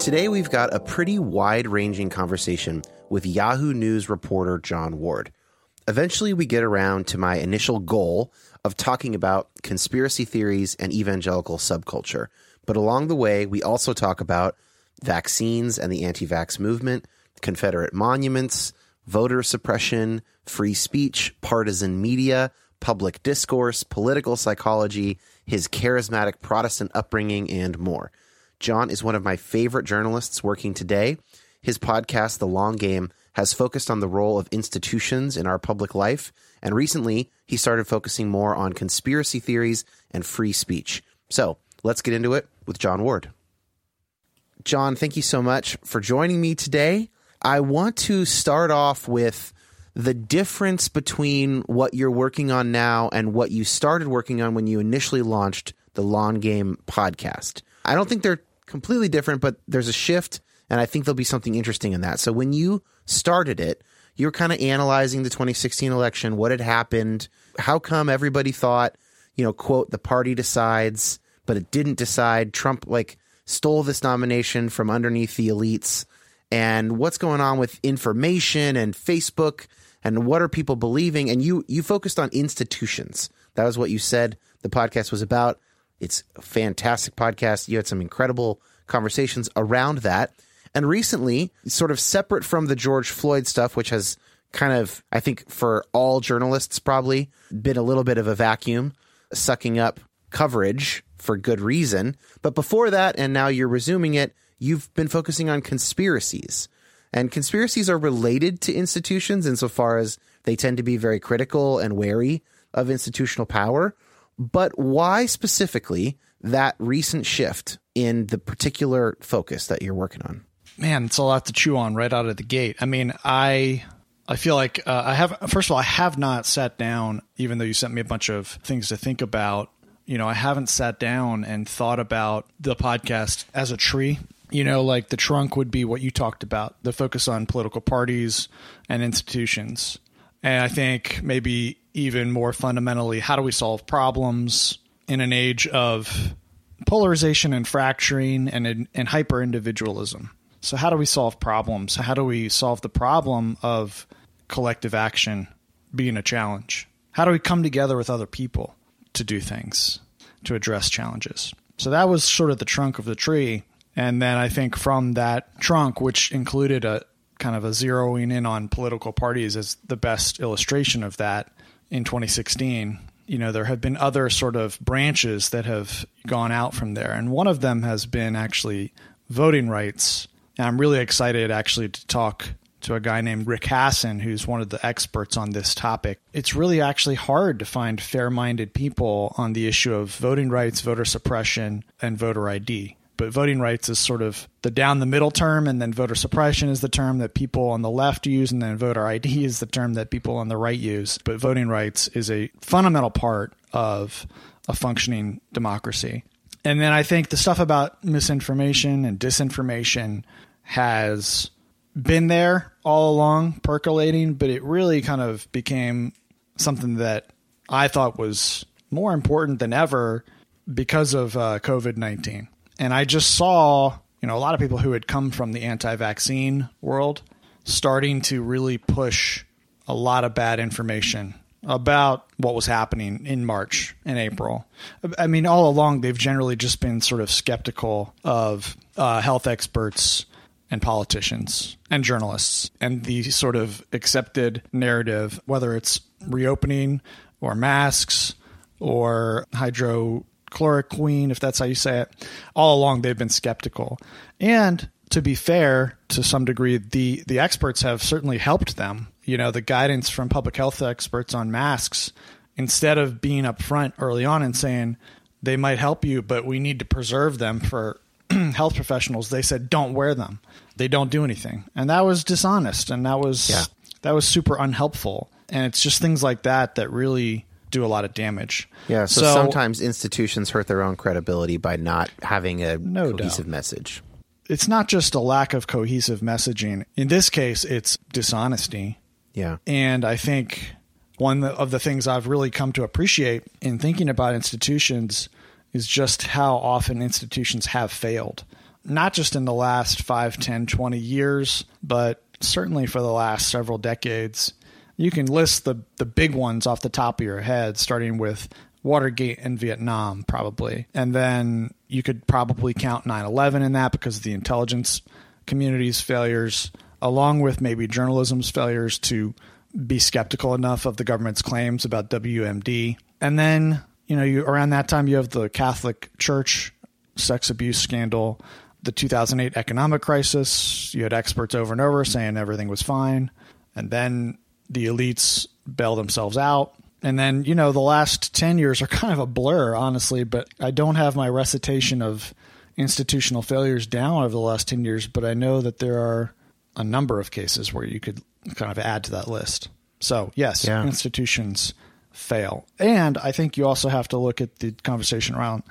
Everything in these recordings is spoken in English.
Today, we've got a pretty wide ranging conversation with Yahoo News reporter Jon Ward. Eventually, we get around to my initial goal of talking about conspiracy theories and evangelical subculture. But along the way, we also talk about vaccines and the anti vax movement, Confederate monuments, voter suppression, free speech, partisan media, public discourse, political psychology, his charismatic Protestant upbringing, and more. Jon is one of my favorite journalists working today. His podcast, The Long Game, has focused on the role of institutions in our public life, and recently he started focusing more on conspiracy theories and free speech. So let's get into it with Jon Ward. Jon, thank you so much for joining me today. I want to start off with the difference between what you're working on now and what you started working on when you initially launched the Long Game podcast. I don't think they're completely different, but there's a shift, and I think there'll be something interesting in that. So when you started it, you were kind of analyzing the 2016 election, what had happened, how come everybody thought, you know, quote, the party decides, but it didn't decide. Trump like stole this nomination from underneath the elites, and what's going on with information and Facebook and what are people believing? And you you focused on institutions. That was what you said the podcast was about. It's a fantastic podcast. You had some incredible conversations around that. And recently, sort of separate from the George Floyd stuff, which has kind of, I think, for all journalists, probably been a little bit of a vacuum, sucking up coverage for good reason. But before that, and now you're resuming it, you've been focusing on conspiracies. And conspiracies are related to institutions insofar as they tend to be very critical and wary of institutional power. But why specifically that recent shift in the particular focus that you're working on? Man, it's a lot to chew on right out of the gate. I mean, I I feel like uh, I have, first of all, I have not sat down, even though you sent me a bunch of things to think about. You know, I haven't sat down and thought about the podcast as a tree. You know, like the trunk would be what you talked about the focus on political parties and institutions. And I think maybe even more fundamentally, how do we solve problems in an age of polarization and fracturing and, and hyper individualism? So, how do we solve problems? How do we solve the problem of collective action being a challenge? How do we come together with other people to do things, to address challenges? So, that was sort of the trunk of the tree. And then I think from that trunk, which included a kind of a zeroing in on political parties as the best illustration of that in 2016, you know, there have been other sort of branches that have gone out from there. And one of them has been actually voting rights. And I'm really excited actually to talk to a guy named Rick Hasen, who's one of the experts on this topic. It's really actually hard to find fair minded people on the issue of voting rights, voter suppression, and voter ID but voting rights is sort of the down the middle term, and then voter suppression is the term that people on the left use, and then voter ID is the term that people on the right use. But voting rights is a fundamental part of a functioning democracy. And then I think the stuff about misinformation and disinformation has been there all along, percolating, but it really kind of became something that I thought was more important than ever because of uh, COVID 19. And I just saw, you know, a lot of people who had come from the anti-vaccine world starting to really push a lot of bad information about what was happening in March and April. I mean, all along, they've generally just been sort of skeptical of uh, health experts and politicians and journalists and the sort of accepted narrative, whether it's reopening or masks or hydro chloroquine, if that's how you say it. All along, they've been skeptical. And to be fair, to some degree, the, the experts have certainly helped them. You know, the guidance from public health experts on masks, instead of being upfront early on and saying they might help you, but we need to preserve them for health professionals, they said don't wear them. They don't do anything. And that was dishonest and that was yeah. that was super unhelpful. And it's just things like that that really do a lot of damage. Yeah, so, so sometimes institutions hurt their own credibility by not having a no cohesive doubt. message. It's not just a lack of cohesive messaging. In this case, it's dishonesty. Yeah. And I think one of the things I've really come to appreciate in thinking about institutions is just how often institutions have failed. Not just in the last 5, 10, 20 years, but certainly for the last several decades you can list the the big ones off the top of your head, starting with Watergate and Vietnam, probably, and then you could probably count 9/11 in that because of the intelligence community's failures, along with maybe journalism's failures to be skeptical enough of the government's claims about WMD, and then you know you around that time you have the Catholic Church sex abuse scandal. The 2008 economic crisis, you had experts over and over saying everything was fine. And then the elites bail themselves out. And then, you know, the last 10 years are kind of a blur, honestly, but I don't have my recitation of institutional failures down over the last 10 years, but I know that there are a number of cases where you could kind of add to that list. So, yes, yeah. institutions fail. And I think you also have to look at the conversation around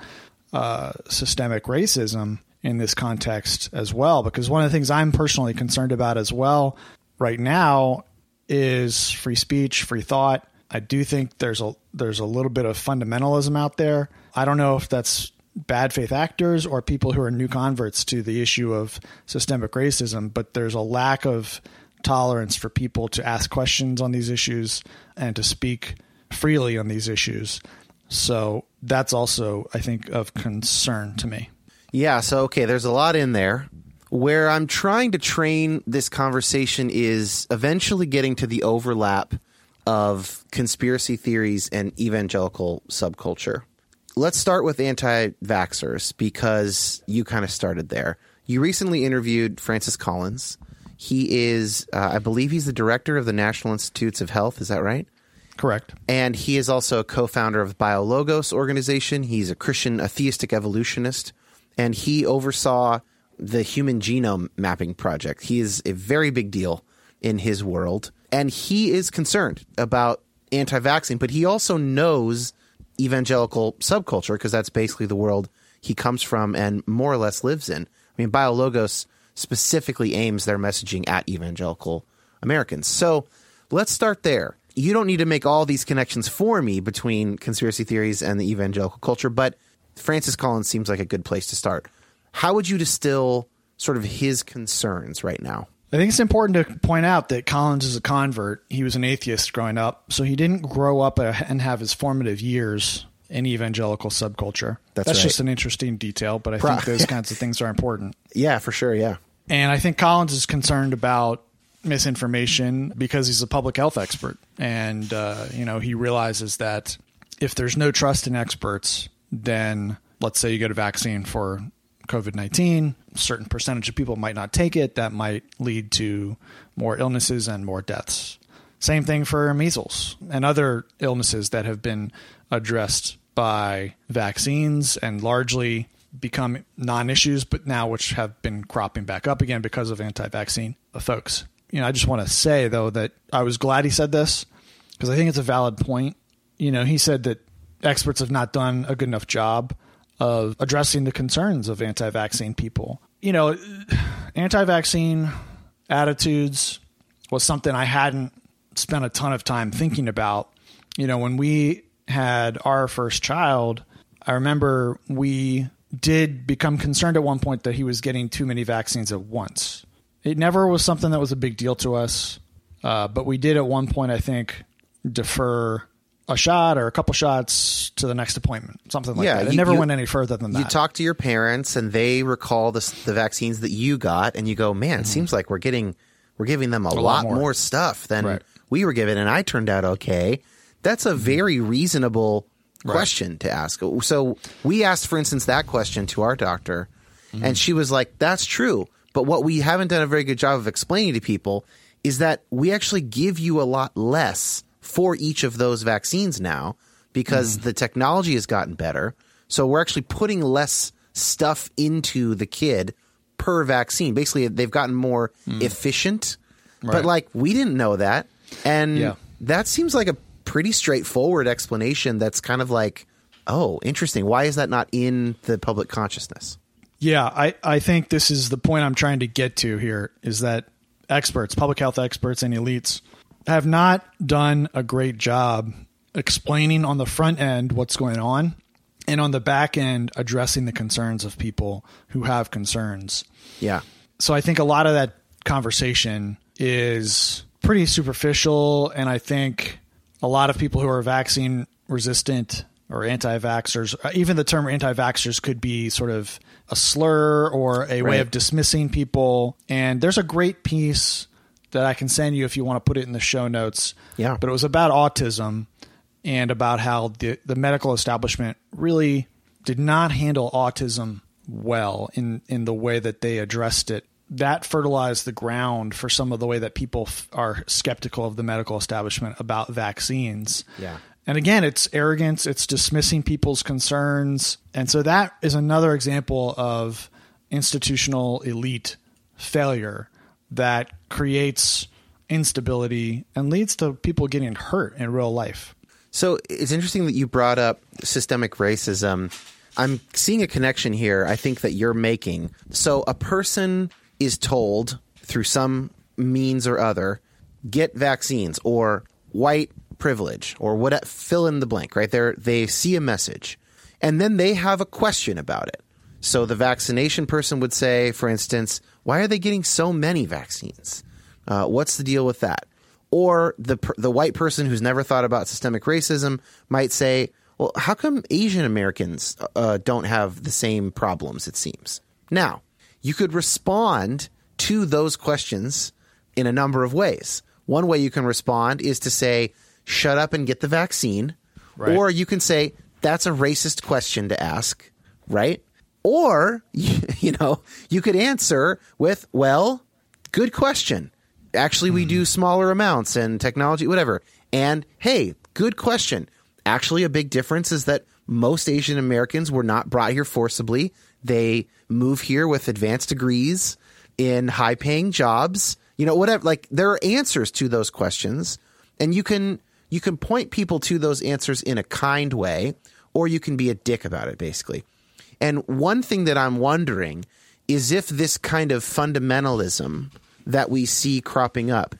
uh, systemic racism in this context as well, because one of the things I'm personally concerned about as well right now is free speech, free thought. I do think there's a there's a little bit of fundamentalism out there. I don't know if that's bad faith actors or people who are new converts to the issue of systemic racism, but there's a lack of tolerance for people to ask questions on these issues and to speak freely on these issues. So that's also, I think, of concern to me. Yeah. So, okay, there's a lot in there where I'm trying to train this conversation is eventually getting to the overlap of conspiracy theories and evangelical subculture. Let's start with anti vaxxers because you kind of started there. You recently interviewed Francis Collins. He is, uh, I believe, he's the director of the National Institutes of Health. Is that right? Correct. And he is also a co founder of BioLogos organization. He's a Christian, a theistic evolutionist. And he oversaw the Human Genome Mapping Project. He is a very big deal in his world. and he is concerned about anti-vaccine, but he also knows evangelical subculture because that's basically the world he comes from and more or less lives in. I mean, BioLogos specifically aims their messaging at evangelical Americans. So let's start there. You don't need to make all these connections for me between conspiracy theories and the evangelical culture, but Francis Collins seems like a good place to start. How would you distill sort of his concerns right now? I think it's important to point out that Collins is a convert. He was an atheist growing up, so he didn't grow up and have his formative years in evangelical subculture. That's, That's right. just an interesting detail, but I Pro- think those kinds of things are important. Yeah, for sure. Yeah. And I think Collins is concerned about misinformation because he's a public health expert, and uh, you know he realizes that if there's no trust in experts, then let's say you get a vaccine for COVID nineteen, certain percentage of people might not take it. That might lead to more illnesses and more deaths. Same thing for measles and other illnesses that have been addressed by vaccines and largely become non-issues, but now which have been cropping back up again because of anti-vaccine folks. You know, I just want to say though that I was glad he said this because I think it's a valid point. You know, he said that experts have not done a good enough job of addressing the concerns of anti-vaccine people. You know, anti-vaccine attitudes was something I hadn't spent a ton of time thinking about. You know, when we had our first child, I remember we did become concerned at one point that he was getting too many vaccines at once. It never was something that was a big deal to us, uh, but we did at one point, I think, defer a shot or a couple shots to the next appointment, something like Yeah, that. It you- never you- went any further than that. You talk to your parents, and they recall the the vaccines that you got, and you go, "Man, it mm-hmm. seems like we're getting we're giving them a, lot, lot more. more. stuff than Right. we were given." And I turned out okay. That's a mm-hmm. very reasonable question to ask. So we asked, for instance, that question to our doctor, mm-hmm. and she was like, "That's true." But what we haven't done a very good job of explaining to people is that we actually give you a lot less for each of those vaccines now because mm-hmm. the technology has gotten better. So we're actually putting less stuff into the kid per vaccine. Basically, they've gotten more mm. efficient. But like we didn't know that. And Yeah. that seems like a pretty straightforward explanation that's kind of like, oh, interesting. Why is that not in the public consciousness? Yeah, I, I think this is the point I'm trying to get to here is that experts, public health experts, and elites have not done a great job explaining on the front end what's going on and on the back end addressing the concerns of people who have concerns. Yeah. So I think a lot of that conversation is pretty superficial. And I think a lot of people who are vaccine resistant or anti vaxxers, uh, even the term anti vaxxers could be sort of a slur or a way of dismissing people. And there's a great piece that I can send you if you want to put it in the show notes. Yeah. But it was about autism and about how the, the medical establishment really did not handle autism well in, in the way that they addressed it. That fertilized the ground for some of the way that people f- are skeptical of the medical establishment about vaccines. Yeah. And again, it's arrogance, it's dismissing people's concerns. And so that is another example of institutional elite failure that creates instability and leads to people getting hurt in real life. So it's interesting that you brought up systemic racism. I'm seeing a connection here, I think, that you're making. So a person is told through some means or other, get vaccines or white privilege or what fill in the blank, right? There they see a message and then they have a question about it. So the vaccination person would say, for instance, why are they getting so many vaccines? Uh, what's the deal with that? Or the the white person who's never thought about systemic racism might say, "Well, how come Asian Americans uh, don't have the same problems?" It seems. Now, you could respond to those questions in a number of ways. One way you can respond is to say, "Shut up and get the vaccine," Right. or you can say, "That's a racist question to ask," right? Or you know, you could answer with, "Well, good question." Actually, we do hmm. smaller amounts and technology, whatever. And hey, good question. Actually, a big difference is that most Asian Americans were not brought here forcibly. They move here with advanced degrees in high paying jobs. You know, whatever. Like there are answers to those questions, and you can you can point people to those answers in a kind way, or you can be a dick about it, basically. And one thing that I'm wondering is if this kind of fundamentalism that we see cropping up,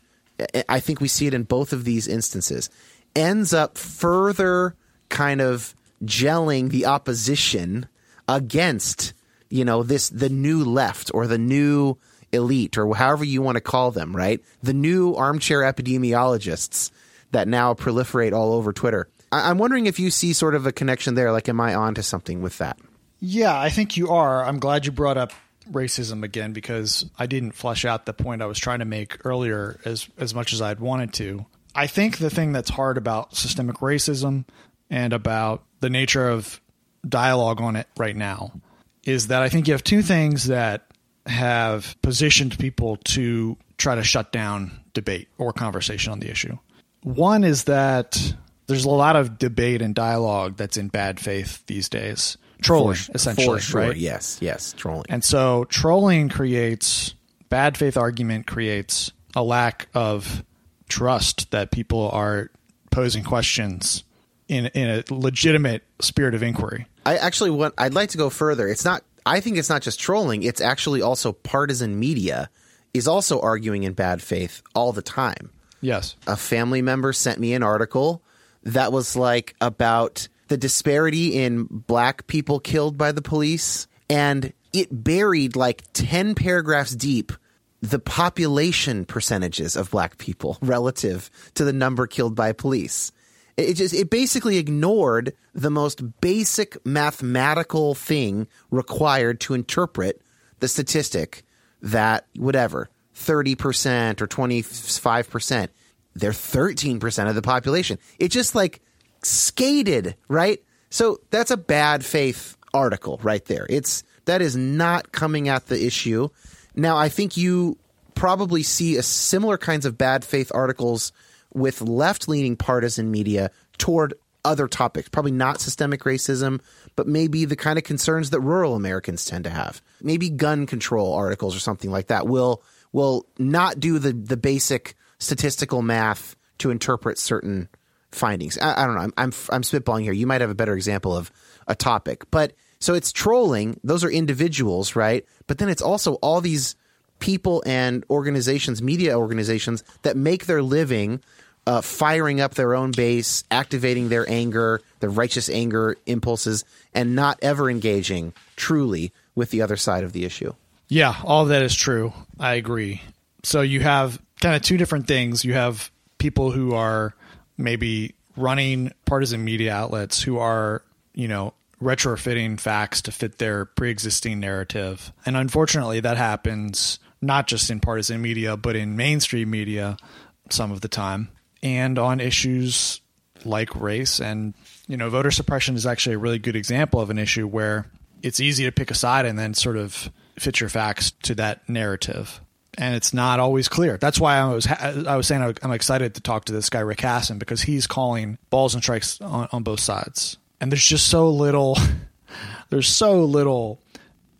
I think we see it in both of these instances, ends up further kind of gelling the opposition against, you know, this the new left or the new elite or however you want to call them, right? The new armchair epidemiologists that now proliferate all over Twitter. I- am wondering if you see sort of a connection there. Like, am I onto something with that? Yeah, I think you are. I'm glad you brought up racism again because I didn't flesh out the point I was trying to make earlier as as much as I'd wanted to. I think the thing that's hard about systemic racism and about the nature of dialogue on it right now is that I think you have two things that have positioned people to try to shut down debate or conversation on the issue. One is that there's a lot of debate and dialogue that's in bad faith these days. Trolling, for, essentially, for sure. right? Yes, yes, trolling. And so trolling creates bad faith argument creates a lack of trust that people are posing questions in in a legitimate spirit of inquiry. I actually want I'd like to go further. It's not I think it's not just trolling, it's actually also partisan media is also arguing in bad faith all the time. Yes. A family member sent me an article that was like about the disparity in black people killed by the police and it buried like 10 paragraphs deep the population percentages of black people relative to the number killed by police. It just it basically ignored the most basic mathematical thing required to interpret the statistic that whatever 30% or 25% they're 13% of the population. It just like skated, right? So that's a bad faith article right there. It's that is not coming at the issue. Now, I think you probably see a similar kinds of bad faith articles with left leaning partisan media toward other topics, probably not systemic racism, but maybe the kind of concerns that rural Americans tend to have. Maybe gun control articles or something like that will will not do the the basic statistical math to interpret certain findings. I, I don't know. I'm, I'm I'm spitballing here. You might have a better example of a topic, but so it's trolling. Those are individuals, right? But then it's also all these people and organizations, media organizations that make their living uh, firing up their own base, activating their anger, their righteous anger impulses, and not ever engaging truly with the other side of the issue. Yeah, all that is true. I agree. So you have kind of two different things. You have people who are maybe running partisan media outlets who are, you know, retrofitting facts to fit their pre-existing narrative. And unfortunately that happens not just in partisan media, but in mainstream media some of the time and on issues like race and you know voter suppression is actually a really good example of an issue where it's easy to pick a side and then sort of fit your facts to that narrative and it's not always clear that's why i was i was saying i'm excited to talk to this guy rick hasen because he's calling balls and strikes on, on both sides and there's just so little there's so little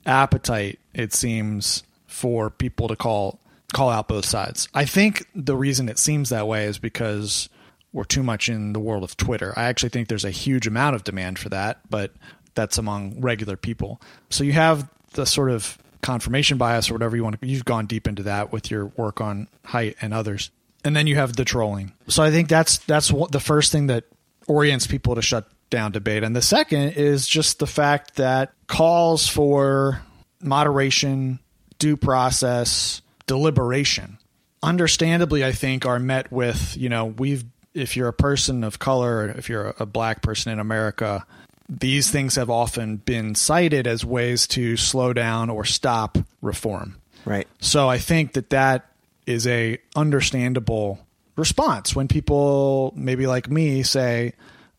appetite it seems for people to call call out both sides. I think the reason it seems that way is because we're too much in the world of Twitter. I actually think there's a huge amount of demand for that, but that's among regular people. So you have the sort of confirmation bias or whatever you want to you've gone deep into that with your work on Haidt and others. And then you have the trolling. So I think that's that's what the first thing that orients people to shut down debate. And the second is just the fact that calls for moderation, due process, deliberation, understandably, I think, are met with, you know, we've, if you're a person of color, if you're a black person in America, these things have often been cited as ways to slow down or stop reform. Right. So I think that that is a understandable response when people maybe like me say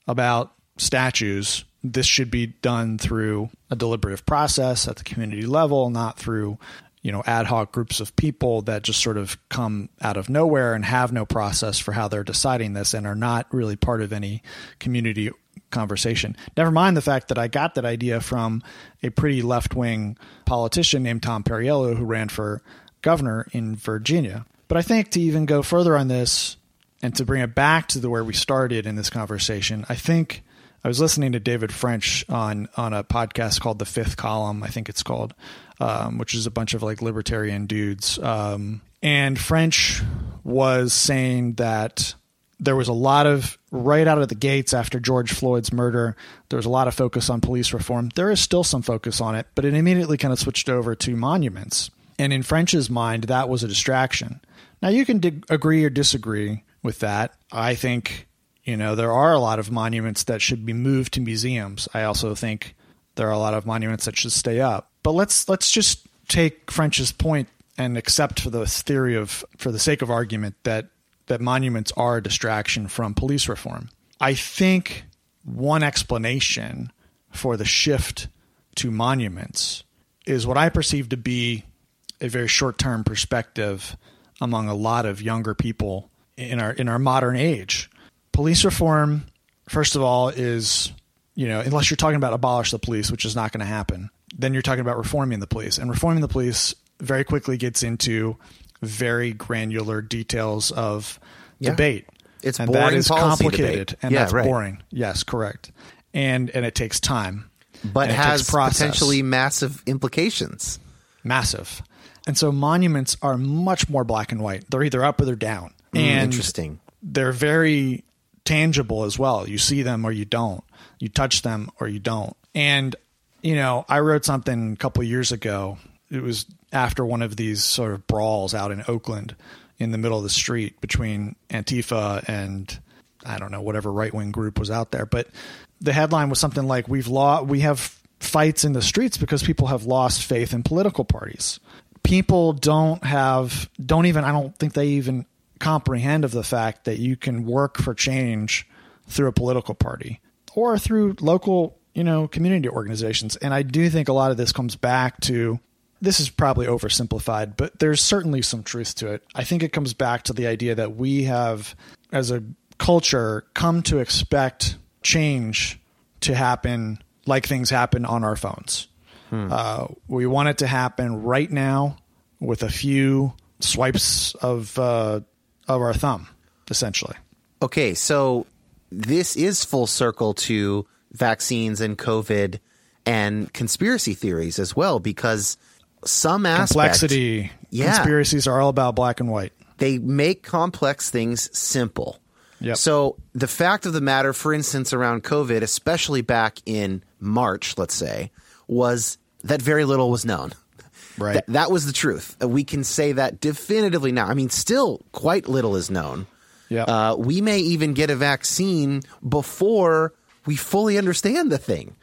about statues this should be done through a deliberative process at the community level not through you know ad hoc groups of people that just sort of come out of nowhere and have no process for how they're deciding this and are not really part of any community conversation. Never mind the fact that I got that idea from a pretty left wing politician named Tom Perriello who ran for governor in Virginia. But I think to even go further on this and to bring it back to the where we started in this conversation, I think I was listening to David French on on a podcast called The Fifth Column, I think it's called, um, which is a bunch of like libertarian dudes. Um, and French was saying that there was a lot of right out of the gates after George Floyd's murder. There was a lot of focus on police reform. There is still some focus on it, but it immediately kind of switched over to monuments. And in French's mind, that was a distraction. Now you can dig- agree or disagree with that. I think you know there are a lot of monuments that should be moved to museums. I also think there are a lot of monuments that should stay up. But let's let's just take French's point and accept for the theory of for the sake of argument that that monuments are a distraction from police reform. I think one explanation for the shift to monuments is what I perceive to be a very short-term perspective among a lot of younger people in our in our modern age. Police reform, first of all, is you know unless you're talking about abolish the police, which is not going to happen, then you're talking about reforming the police, and reforming the police very quickly gets into very granular details of Yeah. debate. It's and boring that is complicated, debate. and Yeah, that's right. boring. Yes, correct. And and it takes time, but it has potentially massive implications. massive. And so monuments are much more black and white. They're either up or they're down. Hmm, and Interesting. they're very tangible as well. You see them or you don't. You touch them or you don't. And you know, I wrote something a couple years ago. It was after one of these sort of brawls out in Oakland in the middle of the street between Antifa and I don't know whatever right wing group was out there. But the headline was something like "We've lost. We have fights in the streets because people have lost faith in political parties. People don't have don't even. I don't think they even comprehend of the fact that you can work for change through a political party or through local, you know, community organizations. And I do think a lot of this comes back to this is probably oversimplified, but there's certainly some truth to it. I think it comes back to the idea that we have, as a culture, come to expect change to happen like things happen on our phones. Uh, we want it to happen right now with a few swipes of uh, of our thumb, essentially. Okay, so this is full circle to vaccines and COVID and conspiracy theories as well, because some aspect Complexity, Yeah. conspiracies are all about black and white. they make complex things simple. Yep. So the fact of the matter, for instance, around COVID, especially back in March, let's say, was that very little was known. Right. Th- that was the truth. Uh, We can say that definitively now. I mean, still quite little is known. Yep. Uh, we may even get a vaccine before we fully understand the thing,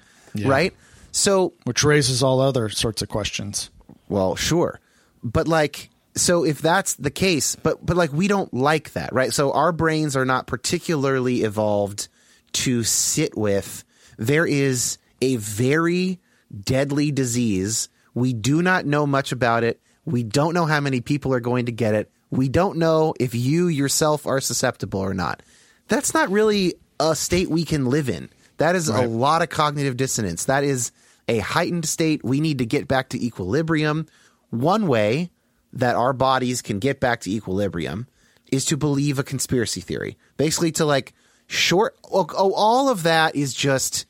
right? So Which raises all other sorts of questions. Well, sure. But like so if that's the case, but but like we don't like that, right? So our brains are not particularly evolved to sit with there is a very deadly disease. We do not know much about it. We don't know how many people are going to get it. We don't know if you yourself are susceptible or not. That's not really a state we can live in. That is a lot of cognitive dissonance. That is a heightened state. We need to get back to equilibrium. One way that our bodies can get back to equilibrium is to believe a conspiracy theory. Basically, to like short, oh, oh, all of that is just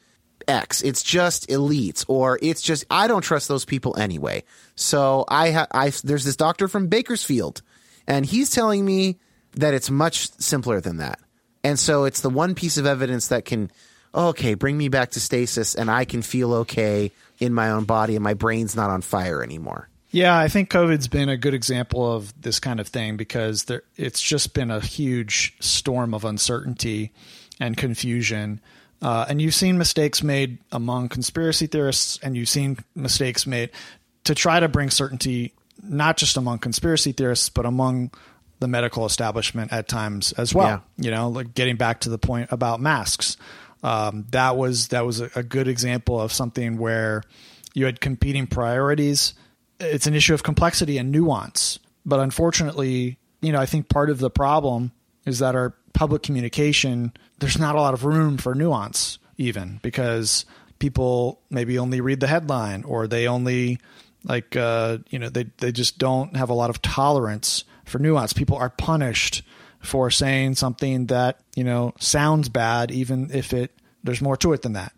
X. It's just elites, or it's just I don't trust those people anyway. So I, ha- I there's this doctor from Bakersfield, and he's telling me that it's much simpler than that. And so it's the one piece of evidence that can, okay, bring me back to stasis, and I can feel okay in my own body, and my brain's not on fire anymore. Yeah, I think COVID's been a good example of this kind of thing because there, it's just been a huge storm of uncertainty and confusion. Uh, and you've seen mistakes made among conspiracy theorists, and you've seen mistakes made to try to bring certainty not just among conspiracy theorists, but among the medical establishment at times as well. Yeah. You know, like getting back to the point about masks, um, that was that was a, good example of something where you had competing priorities. It's an issue of complexity and nuance, but unfortunately, you know, I think part of the problem is that our public communication there's not a lot of room for nuance, even because people maybe only read the headline or they only like uh, you know they they just don't have a lot of tolerance for nuance. People are punished for saying something that you know sounds bad, even if it there's more to it than that.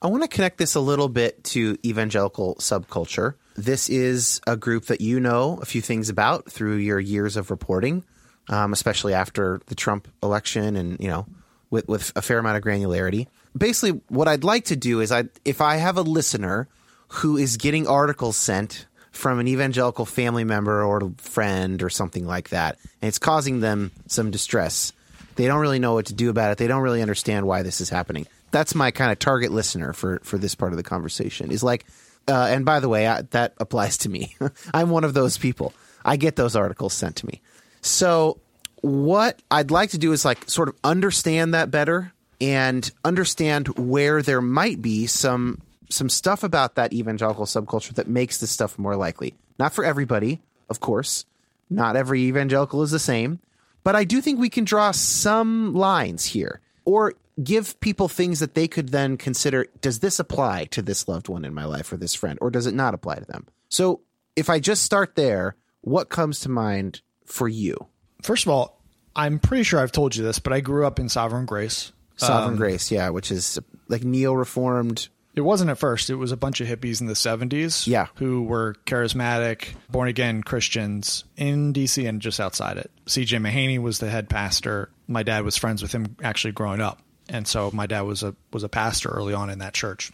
I want to connect this a little bit to evangelical subculture. This is a group that you know a few things about through your years of reporting, um, especially after the Trump election, and you know, with with a fair amount of granularity. Basically, what I'd like to do is, I if I have a listener who is getting articles sent from an evangelical family member or friend or something like that, and it's causing them some distress. They don't really know what to do about it. They don't really understand why this is happening. That's my kind of target listener for for this part of the conversation. Is like, uh, and by the way, I, that applies to me. I'm one of those people. I get those articles sent to me. So what I'd like to do is like sort of understand that better and understand where there might be some some stuff about that evangelical subculture that makes this stuff more likely. Not for everybody, of course. Not every evangelical is the same, but I do think we can draw some lines here or give people things that they could then consider does this apply to this loved one in my life or this friend or does it not apply to them? So, if I just start there, what comes to mind for you? First of all, I'm pretty sure I've told you this, but I grew up in Sovereign Grace. Sovereign um, Grace, yeah, which is like neo reformed It wasn't at first. It was a bunch of hippies in the 70s Yeah. who were charismatic, born again Christians in DC and just outside it. CJ Mahaney was the head pastor. My dad was friends with him actually growing up. And so my dad was a was a pastor early on in that church.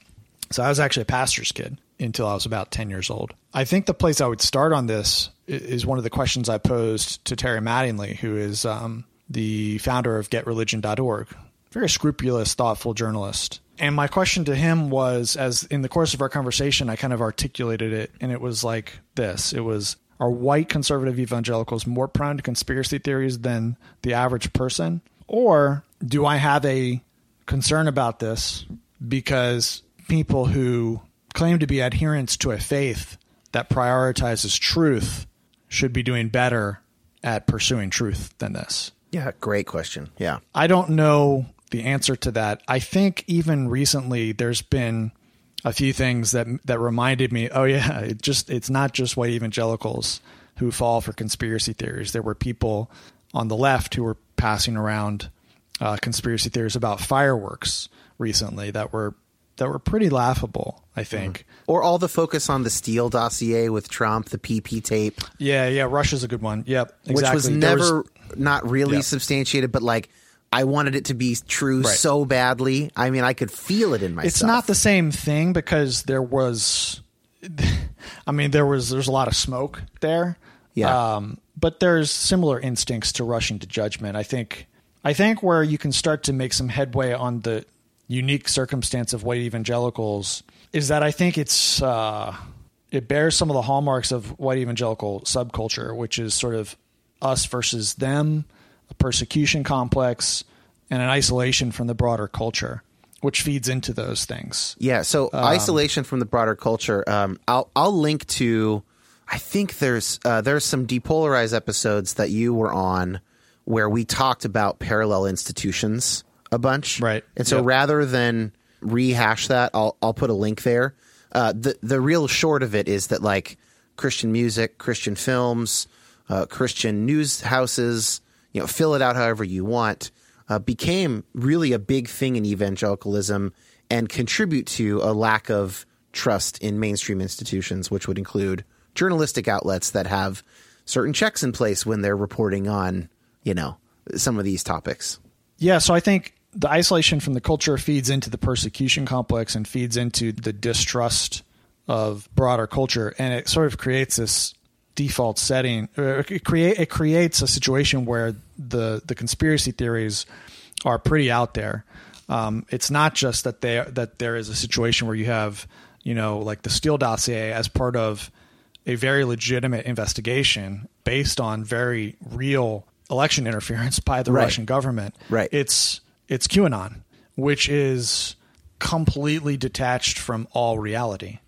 So I was actually a pastor's kid until I was about 10 years old. I think the place I would start on this is one of the questions I posed to Terry Mattingly, who is um, the founder of GetReligion.org. Very scrupulous, thoughtful journalist. And my question to him was, as in the course of our conversation, I kind of articulated it, and it was like this: It was, are white conservative evangelicals more prone to conspiracy theories than the average person, or do I have a concern about this because people who claim to be adherents to a faith that prioritizes truth should be doing better at pursuing truth than this? Yeah, great question. Yeah. I don't know the answer to that. I think even recently there's been a few things that that reminded me, oh yeah, it just it's not just white evangelicals who fall for conspiracy theories. There were people on the left who were passing around uh, conspiracy theories about fireworks recently that were that were pretty laughable. I think. Or all the focus on the Steele dossier with Trump, the PP tape, Yeah, yeah. Russia's a good one. Yep, exactly. which was never not really Yeah. substantiated, but like I wanted it to be true Right. so badly. I mean, I could feel it in myself. It's not the same thing because there was, I mean, there was there's a lot of smoke there. Yeah. Um, but there's similar instincts to rushing to judgment. I think. I think where you can start to make some headway on the unique circumstance of white evangelicals is that I think it's uh, it bears some of the hallmarks of white evangelical subculture, which is sort of us versus them, a persecution complex, and an isolation from the broader culture, which feeds into those things. Yeah. So Um, isolation from the broader culture. Um, I'll I'll link to. I think there's uh, there's some depolarized episodes that you were on where we talked about parallel institutions a bunch. Right. And so Yep. rather than rehash that, I'll I'll put a link there. Uh, the the real short of it is that like Christian music, Christian films, uh, Christian news houses, you know, fill it out however you want, uh, became really a big thing in evangelicalism and contribute to a lack of trust in mainstream institutions, which would include journalistic outlets that have certain checks in place when they're reporting on, you know, some of these topics. Yeah, so I think the isolation from the culture feeds into the persecution complex and feeds into the distrust of broader culture, and it sort of creates this default setting. It create it creates a situation where the the conspiracy theories are pretty out there. Um, it's not just that they that there is a situation where you have you know like the Steele dossier as part of a very legitimate investigation based on very real election interference by the Right. Russian government. Right. It's it's QAnon, which is completely detached from all reality.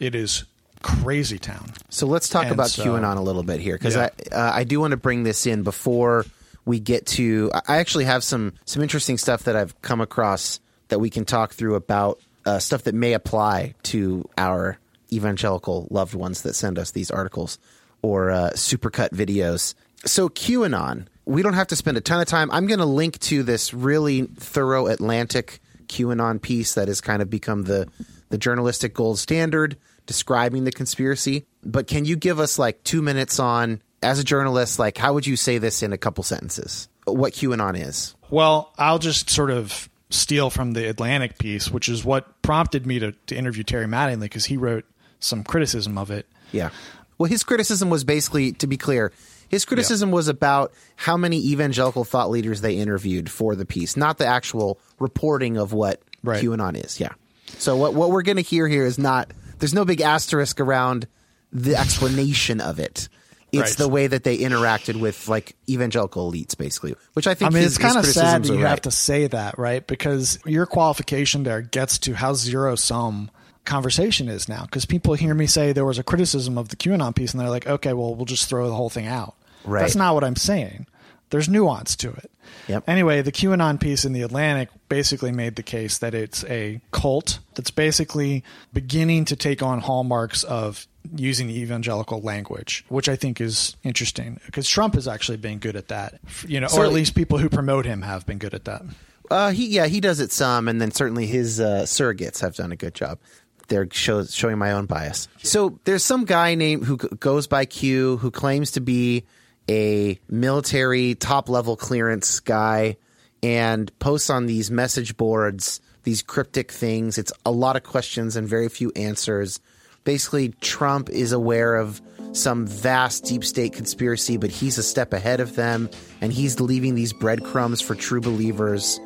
It is crazy town. So let's talk And about so- QAnon a little bit here because Yeah. I uh, I do want to bring this in before we get to. I actually have some some interesting stuff that I've come across that we can talk through about uh, stuff that may apply to our evangelical loved ones that send us these articles or uh, supercut videos. So QAnon, we don't have to spend a ton of time. I'm going to link to this really thorough Atlantic QAnon piece that has kind of become the the journalistic gold standard describing the conspiracy. But can you give us like two minutes on, as a journalist, like how would you say this in a couple sentences? What QAnon is? Well, I'll just sort of steal from the Atlantic piece, which is what prompted me to, to interview Terry Mattingly because he wrote some criticism of it. Yeah. Well, his criticism was basically, to be clear, his criticism was about how many evangelical thought leaders they interviewed for the piece, not the actual reporting of what Right. QAnon is. Yeah. So what what we're going to hear here is not there's no big asterisk around the explanation of it. It's Right. the way that they interacted with like evangelical elites, basically, which I think I mean, his, it's kind of sad that you right. have to say that, right? Because your qualification there gets to how zero sum conversation is now. Because people hear me say there was a criticism of the QAnon piece, and they're like, okay, well, we'll just throw the whole thing out. Right. That's not what I'm saying. There's nuance to it. Yep. Anyway, the QAnon piece in the Atlantic basically made the case that it's a cult that's basically beginning to take on hallmarks of using the evangelical language, which I think is interesting because Trump has actually been good at that. You know, So- or at least people who promote him have been good at that. Uh, he yeah, he does it some, and then certainly his uh, surrogates have done a good job. They're show, showing my own bias. So there's some guy named who goes by Q who claims to be a military top level clearance guy and posts on these message boards these cryptic things. It's a lot of questions and very few answers. Basically, Trump is aware of some vast deep state conspiracy, but he's a step ahead of them, and he's leaving these breadcrumbs for true believers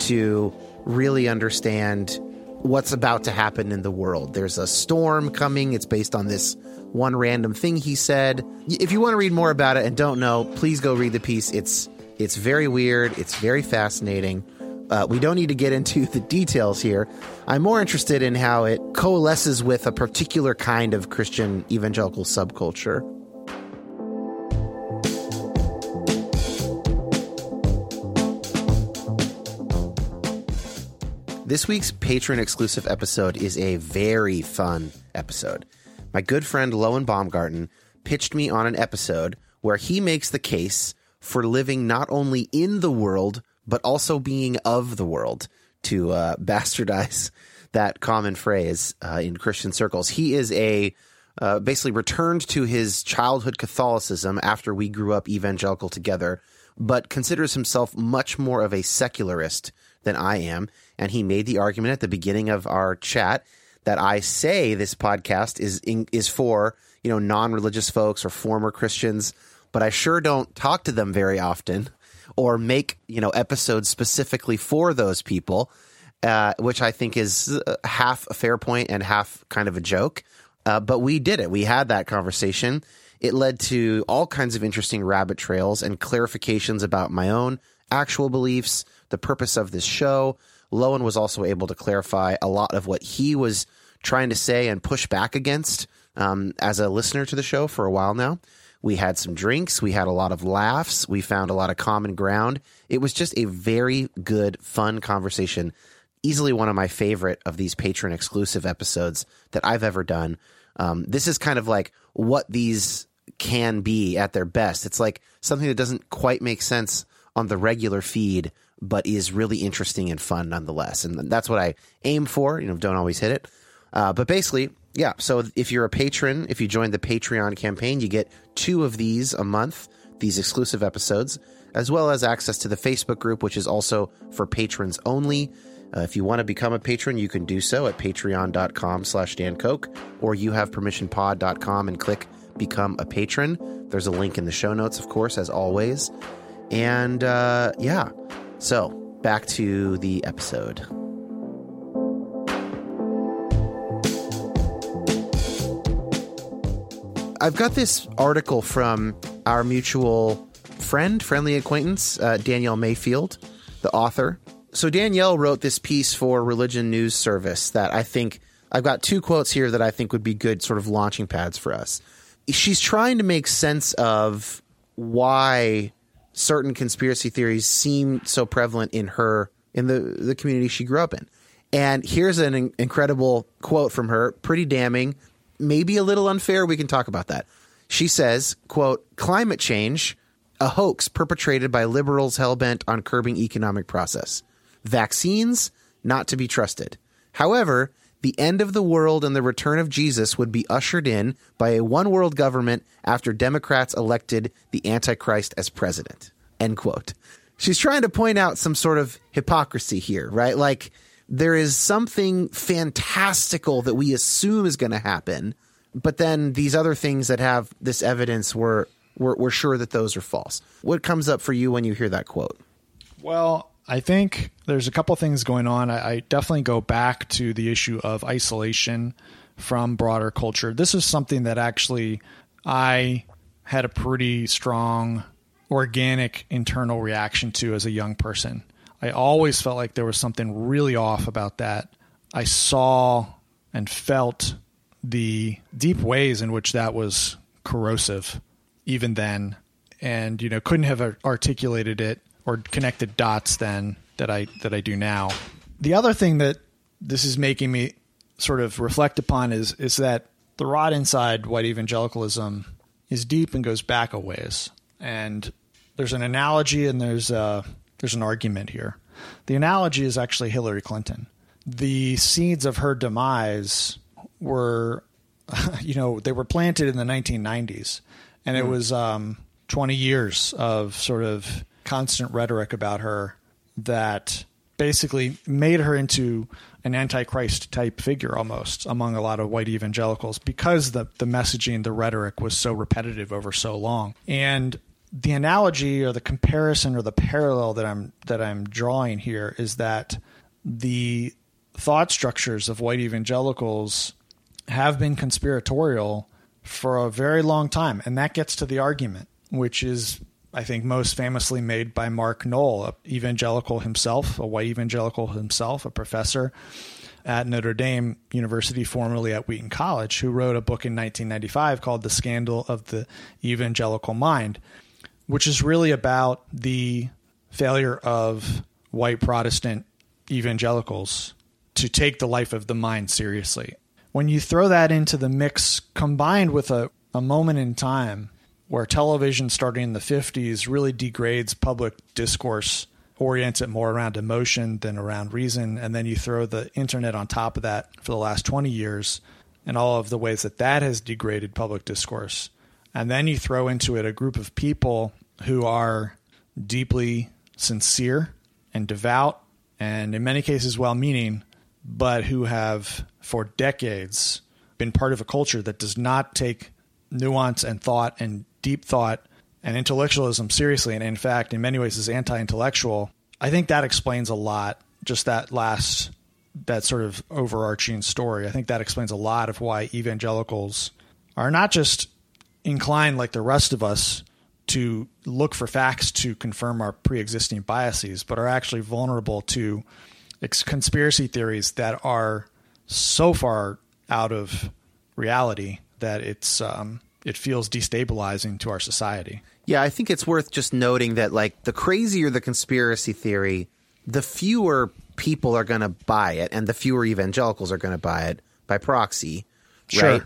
to really understand what's about to happen in the world. There's a storm coming. It's based on this one random thing he said. If you want to read more about it and don't know, please go read the piece. It's it's very weird. It's very fascinating. Uh, we don't need to get into the details here. I'm more interested in how it coalesces with a particular kind of Christian evangelical subculture. This week's patron exclusive episode is a very fun episode. My good friend Lowen Baumgarten pitched me on an episode where he makes the case for living not only in the world, but also being of the world, to uh, bastardize that common phrase uh, in Christian circles. He is a uh, basically returned to his childhood Catholicism after we grew up evangelical together, but considers himself much more of a secularist than I am. And he made the argument at the beginning of our chat that I say this podcast is in, is for you know non-religious folks or former Christians, but I sure don't talk to them very often or make you know episodes specifically for those people, uh, which I think is uh, half a fair point and half kind of a joke. Uh, but we did it. We had that conversation. It led to all kinds of interesting rabbit trails and clarifications about my own actual beliefs, the purpose of this show. Lowen was also able to clarify a lot of what he was trying to say and push back against um, as a listener to the show for a while now. We had some drinks. We had a lot of laughs. We found a lot of common ground. It was just a very good, fun conversation. Easily one of my favorite of these patron exclusive episodes that I've ever done. Um, this is kind of like what these can be at their best. It's like something that doesn't quite make sense on the regular feed, but is really interesting and fun nonetheless. And that's what I aim for. You know, don't always hit it. Uh, but basically, yeah. So if you're a patron, if you join the Patreon campaign, you get two of these a month, these exclusive episodes, as well as access to the Facebook group, which is also for patrons only. Uh, if you want to become a patron, you can do so at patreon.com slash dankoch, or you have permissionpod.com and click become a patron. There's a link in the show notes, of course, as always. And uh, yeah, so back to the episode. I've got this article from our mutual friend, friendly acquaintance, uh, Danielle Mayfield, the author. So Danielle wrote this piece for Religion News Service that I think I've got two quotes here that I think would be good sort of launching pads for us. She's trying to make sense of why certain conspiracy theories seem so prevalent in her in the the community she grew up in. And here's an in- incredible quote from her, pretty damning, maybe a little unfair, we can talk about that. She says, quote, "Climate change a hoax perpetrated by liberals hell bent on curbing economic process. Vaccines, not to be trusted. However, the end of the world and the return of Jesus would be ushered in by a one world government after Democrats elected the Antichrist as president. End quote. She's trying to point out some sort of hypocrisy here, right? Like, there is something fantastical that we assume is going to happen, but then these other things that have this evidence, we're, we're, we're sure that those are false. What comes up for you when you hear that quote? Well, I think there's a couple things going on. I, I, definitely go back to the issue of isolation from broader culture. This is something that actually I had a pretty strong organic internal reaction to as a young person. I always felt like there was something really off about that. I saw and felt the deep ways in which that was corrosive even then and you know couldn't have articulated it or connected dots then that I that I do now. The other thing that this is making me sort of reflect upon is is that the rot inside white evangelicalism is deep and goes back a ways. And there's an analogy and there's a, there's an argument here. The analogy is actually Hillary Clinton. The seeds of her demise were, you know, they were planted in the 1990s, and it hmm. was um, 20 years of sort of constant rhetoric about her that basically made her into an antichrist type figure almost among a lot of white evangelicals because the the messaging the rhetoric was so repetitive over so long. And the analogy or the comparison or the parallel that I'm that I'm drawing here is that the thought structures of white evangelicals have been conspiratorial for a very long time. And that gets to the argument which is I think most famously made by Mark Noll, a evangelical himself, a white evangelical himself, a professor at Notre Dame University, formerly at Wheaton College, who wrote a book in 1995 called The Scandal of the Evangelical Mind, which is really about the failure of white Protestant evangelicals to take the life of the mind seriously. When you throw that into the mix combined with a, a moment in time where television starting in the 50s really degrades public discourse, orients it more around emotion than around reason. And then you throw the internet on top of that for the last 20 years and all of the ways that that has degraded public discourse. And then you throw into it a group of people who are deeply sincere and devout and in many cases well meaning, but who have for decades been part of a culture that does not take nuance and thought and deep thought and intellectualism seriously, and in fact, in many ways, is anti-intellectual. I think that explains a lot. Just that last, that sort of overarching story. I think that explains a lot of why evangelicals are not just inclined like the rest of us to look for facts to confirm our pre-existing biases, but are actually vulnerable to conspiracy theories that are so far out of reality that it's um, it feels destabilizing to our society. Yeah, I think it's worth just noting that like the crazier the conspiracy theory, the fewer people are going to buy it, and the fewer evangelicals are going to buy it by proxy. Sure. Right?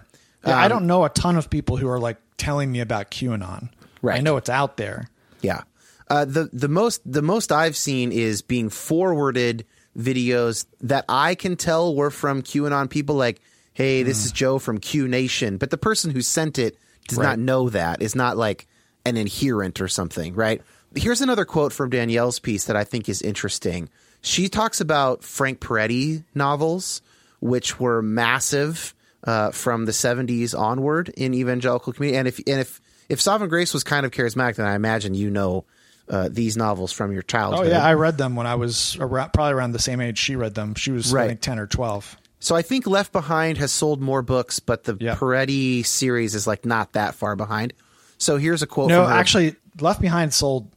Yeah, um, I don't know a ton of people who are like telling me about QAnon. Right. I know it's out there. Yeah. Uh, the the most the most I've seen is being forwarded videos that I can tell were from QAnon people. Like, hey, this mm. is Joe from Q Nation, but the person who sent it does right. not know that, is not like an adherent or something, right? Here's another quote from Danielle's piece that I think is interesting. She talks about Frank Peretti novels, which were massive uh, from the 70s onward in evangelical community. And if and if if Sovereign Grace was kind of charismatic, then I imagine you know uh, these novels from your childhood. Oh yeah, I read them when I was around, probably around the same age she read them. She was right. I think ten or twelve. So I think Left Behind has sold more books, but the yep. Peretti series is like not that far behind. So here's a quote. No, actually, Left Behind sold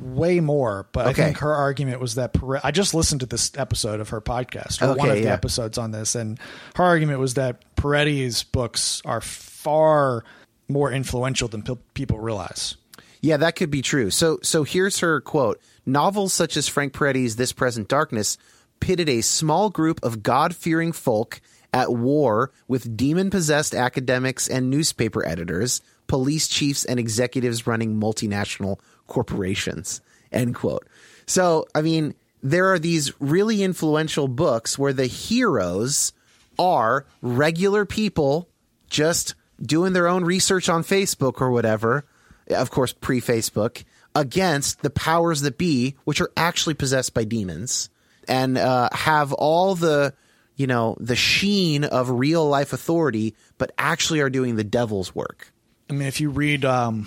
way more, but okay. I think her argument was that Peretti, I just listened to this episode of her podcast, or okay, one of yeah. the episodes on this, and her argument was that Peretti's books are far more influential than p- people realize. Yeah, that could be true. So, so here's her quote: Novels such as Frank Peretti's "This Present Darkness" pitted a small group of God fearing folk at war with demon possessed academics and newspaper editors, police chiefs, and executives running multinational corporations. End quote. So, I mean, there are these really influential books where the heroes are regular people just doing their own research on Facebook or whatever, of course, pre Facebook, against the powers that be, which are actually possessed by demons and uh, have all the you know the sheen of real life authority, but actually are doing the devil's work. I mean, if you read um,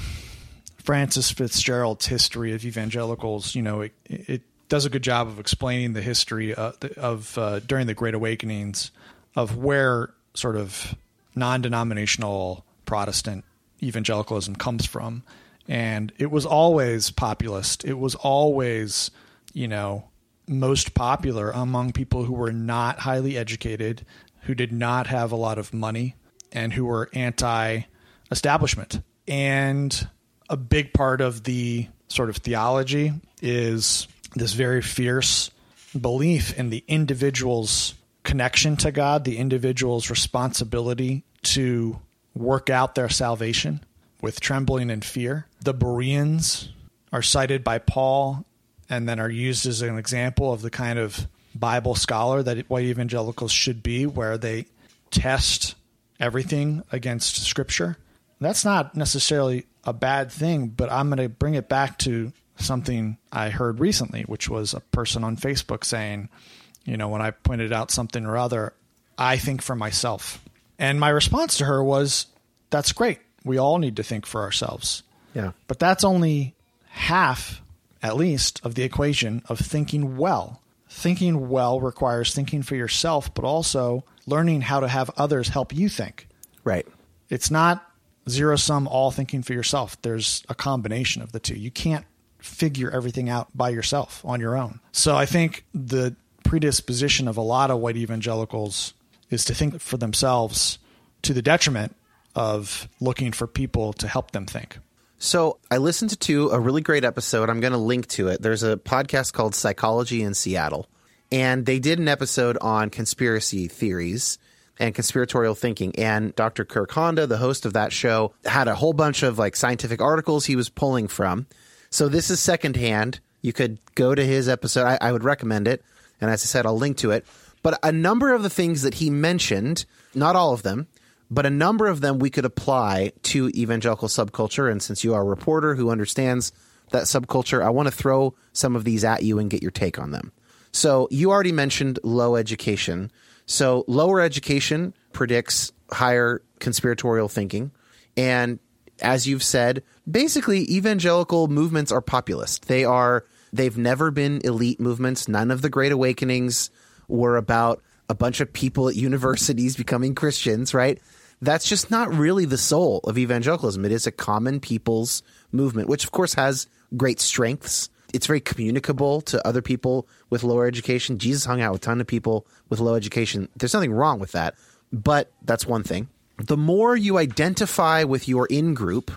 Frances FitzGerald's history of evangelicals, you know it, it does a good job of explaining the history of, of uh, during the Great Awakenings of where sort of non-denominational Protestant evangelicalism comes from, and it was always populist. It was always, you know, most popular among people who were not highly educated, who did not have a lot of money, and who were anti establishment. And a big part of the sort of theology is this very fierce belief in the individual's connection to God, the individual's responsibility to work out their salvation with trembling and fear. The Bereans are cited by Paul and then are used as an example of the kind of Bible scholar that white evangelicals should be, where they test everything against Scripture. That's not necessarily a bad thing, but I'm going to bring it back to something I heard recently, which was a person on Facebook saying, you know, when I pointed out something or other, I think for myself. And my response to her was, that's great. We all need to think for ourselves. Yeah. But that's only half at least, of the equation of thinking well. Thinking well requires thinking for yourself, but also learning how to have others help you think. Right. It's not zero sum all thinking for yourself. There's a combination of the two. You can't figure everything out by yourself on your own. So I think the predisposition of a lot of white evangelicals is to think for themselves to the detriment of looking for people to help them think. So I listened to a really great episode. I'm going to link to it. There's a podcast called Psychology in Seattle, and they did an episode on conspiracy theories and conspiratorial thinking. And Dr. Kirk Honda, the host of that show, had a whole bunch of like scientific articles he was pulling from. So this is secondhand. You could go to his episode. I, I would recommend it. And as I said, I'll link to it. But a number of the things that he mentioned, not all of them, but a number of them we could apply to evangelical subculture. And since you are a reporter who understands that subculture, I want to throw some of these at you and get your take on them. So you already mentioned low education. So lower education predicts higher conspiratorial thinking. And as you've said, basically evangelical movements are populist. They are they've never been elite movements. None of the great awakenings were about a bunch of people at universities becoming Christians, right? That's just not really the soul of evangelicalism. It is a common people's movement, which of course has great strengths. It's very communicable to other people with lower education. Jesus hung out with a ton of people with low education. There's nothing wrong with that, but that's one thing. The more you identify with your in group,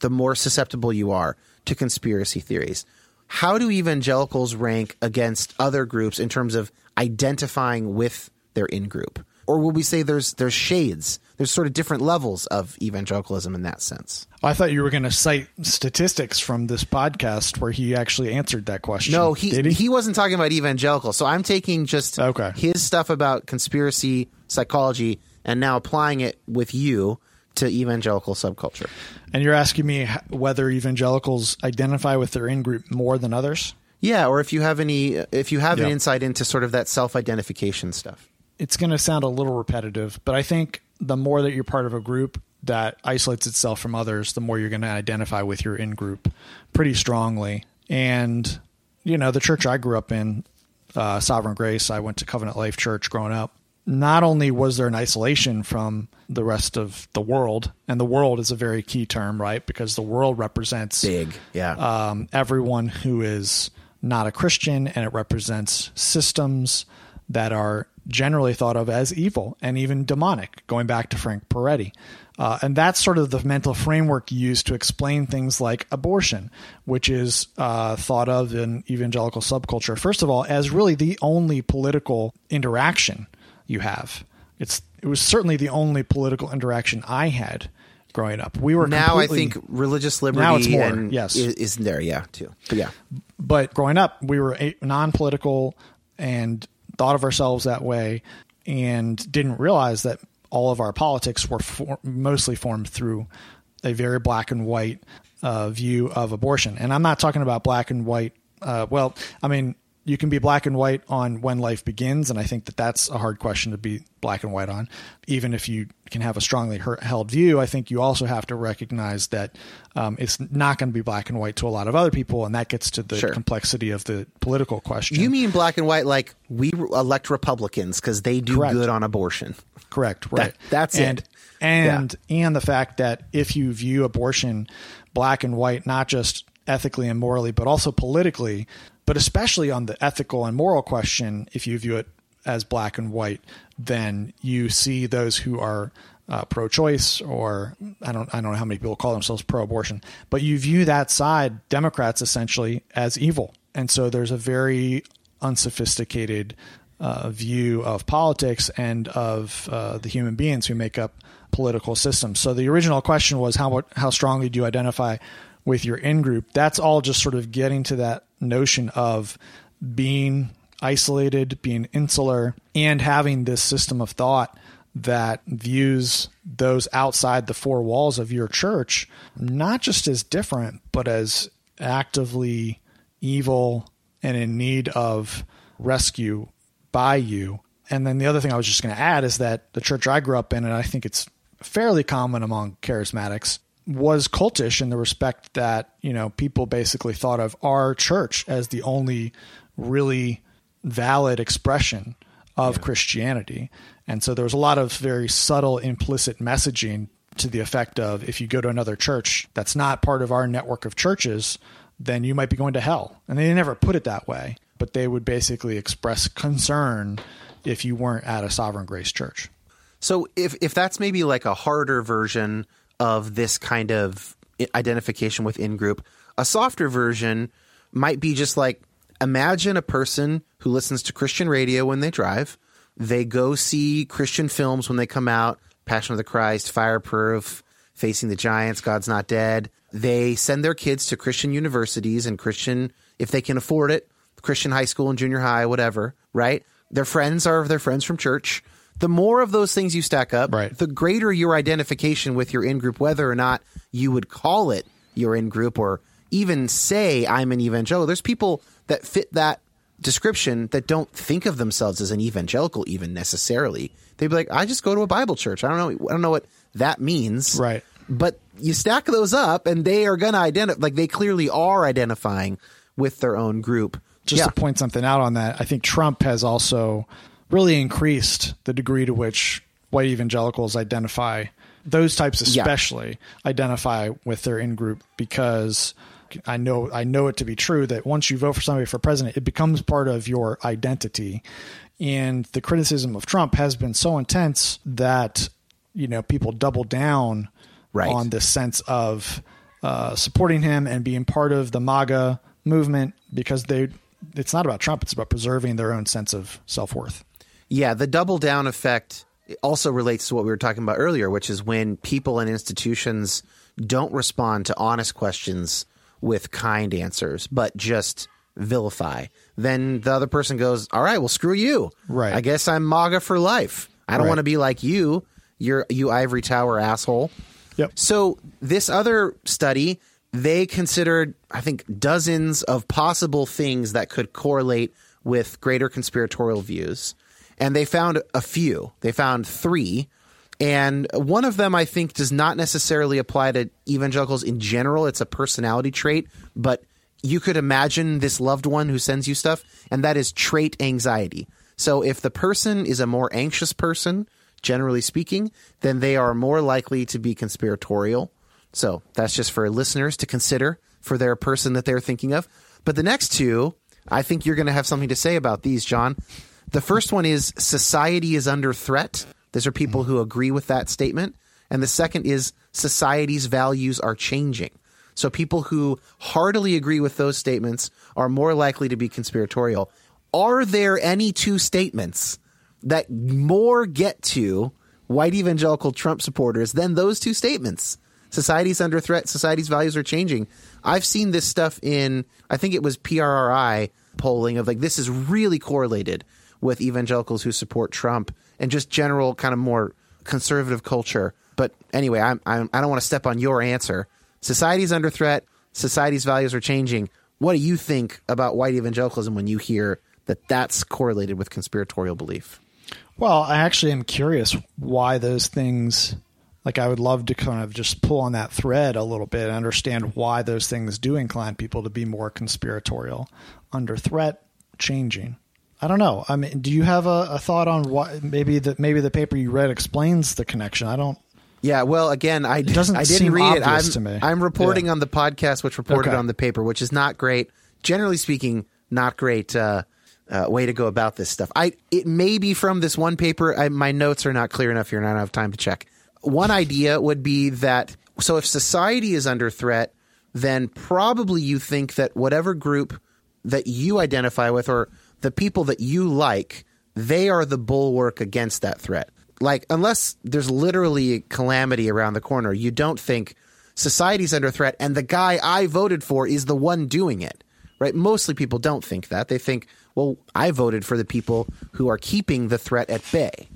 the more susceptible you are to conspiracy theories. How do evangelicals rank against other groups in terms of identifying with their in group? Or will we say there's there's shades there's sort of different levels of evangelicalism in that sense. I thought you were going to cite statistics from this podcast where he actually answered that question. No, he he? he? wasn't talking about evangelical. So I'm taking just okay. his stuff about conspiracy psychology and now applying it with you to evangelical subculture. And you're asking me whether evangelicals identify with their in group more than others? Yeah, or if you have any if you have an insight into sort of that self-identification stuff. It's going to sound a little repetitive, but I think the more that you're part of a group that isolates itself from others, the more you're going to identify with your in group pretty strongly. And, you know, the church I grew up in, uh, Sovereign Grace, I went to Covenant Life Church growing up. Not only was there an isolation from the rest of the world, and the world is a very key term, right? Because the world represents big, yeah, um, everyone who is not a Christian, and it represents systems that are generally thought of as evil and even demonic, going back to Frank Peretti. Uh, and that's sort of the mental framework used to explain things like abortion, which is uh, thought of in evangelical subculture, first of all, as really the only political interaction you have. It's it was certainly the only political interaction I had growing up. We were now I think religious liberty Now it's more, and yes. is, is there, yeah, too. But yeah. but growing up, we were a- non-political and thought of ourselves that way, and didn't realize that all of our politics were for- mostly formed through a very black and white uh, view of abortion. And I'm not talking about black and white. Uh, well, I mean, you can be black and white on when life begins, and I think that that's a hard question to be black and white on. Even if you can have a strongly held view, I think you also have to recognize that um, it's not going to be black and white to a lot of other people, and that gets to the Sure. complexity of the political question. You mean black and white like we elect Republicans because they do Correct. good on abortion. Correct. Right. that's and, it. And and the fact that if you view abortion black and white, not just ethically and morally, but also politically, but especially on the ethical and moral question, if you view it as black and white, then you see those who are uh, pro-choice, or I don't, I don't know how many people call themselves pro-abortion, but you view that side, Democrats essentially, as evil, and so there's a very unsophisticated uh, view of politics and of uh, the human beings who make up political systems. So the original question was how how strongly do you identify with your in group? That's all just sort of getting to that notion of being isolated, being insular, and having this system of thought that views those outside the four walls of your church not just as different, but as actively evil and in need of rescue by you. And then the other thing I was just going to add is that the church I grew up in, and I think it's fairly common among charismatics, was cultish in the respect that, you know, people basically thought of our church as the only really valid expression of Christianity. And so there was a lot of very subtle implicit messaging to the effect of if you go to another church that's not part of our network of churches, then you might be going to hell. And they never put it that way, but they would basically express concern if you weren't at a sovereign grace church. So if if that's maybe like a harder version of this kind of identification with in group, a softer version might be just like imagine a person who listens to Christian radio when they drive, they go see Christian films when they come out, Passion of the Christ, Fireproof, Facing the Giants, God's Not Dead. They send their kids to Christian universities and Christian if they can afford it, Christian high school and junior high, whatever, right? Their friends are their friends from church. The more of those things you stack up, Right. the greater your identification with your in group, whether or not you would call it your in group or even say I'm an evangelical. There's people that fit that description that don't think of themselves as an evangelical even necessarily. They'd be like, I just go to a Bible church. I don't know. I don't know what that means. Right. But you stack those up, and they are going to identify. Like they clearly are identifying with their own group. just yeah. to point something out on that, I think Trump has also really increased the degree to which white evangelicals identify those types Yeah. especially identify with their in group because I know I know it to be true that once you vote for somebody for president, it becomes part of your identity. And the criticism of Trump has been so intense that you know people double down Right. on this sense of uh, supporting him and being part of the MAGA movement because they it's not about Trump, it's about preserving their own sense of self worth. Yeah, the double down effect also relates to what we were talking about earlier, which is when people and institutions don't respond to honest questions with kind answers, but just vilify. Then the other person goes, "All right, well, screw you. Right. I guess I'm MAGA for life. I don't Right. want to be like you. You're you ivory tower asshole." Yep. So this other study, they considered, I think, dozens of possible things that could correlate with greater conspiratorial views, and they found a few. They found three, and one of them I think does not necessarily apply to evangelicals in general. It's a personality trait, but you could imagine this loved one who sends you stuff, and that is trait anxiety. So if the person is a more anxious person, generally speaking, then they are more likely to be conspiratorial. So that's just for listeners to consider for their person that they're thinking of. But the next two, I think you're going to have something to say about these, Jon. The first one is society is under threat. These are people who agree with that statement. And the second is society's values are changing. So people who heartily agree with those statements are more likely to be conspiratorial. Are there any two statements that more get to white evangelical Trump supporters than those two statements. Society's under threat, society's values are changing. I've seen this stuff in, I think it was PRRI polling of like, this is really correlated with evangelicals who support Trump and just general kind of more conservative culture. But anyway, I'm, I'm, I don't want to step on your answer. Society's under threat, society's values are changing. What do you think about white evangelicalism when you hear that that's correlated with conspiratorial belief? Well, I actually am curious why those things. Like, I would love to kind of just pull on that thread a little bit and understand why those things do incline people to be more conspiratorial, under threat, changing. I don't know. I mean, do you have a, a thought on what maybe the maybe the paper you read explains the connection? I don't. Yeah, well, again, I, doesn't I didn't read it. I'm, to me. I'm reporting Yeah. on the podcast, which reported Okay. on the paper, which is not great. Generally speaking, not great uh, uh, way to go about this stuff. I it may be from this one paper. I, my notes are not clear enough here, and I don't have time to check. One idea would be that so if society is under threat, then probably you think that whatever group that you identify with or the people that you like, they are the bulwark against that threat. Like, unless there's literally calamity around the corner, you don't think society's under threat and the guy I voted for is the one doing it, right? Mostly people don't think that. They think, well, I voted for the people who are keeping the threat at bay.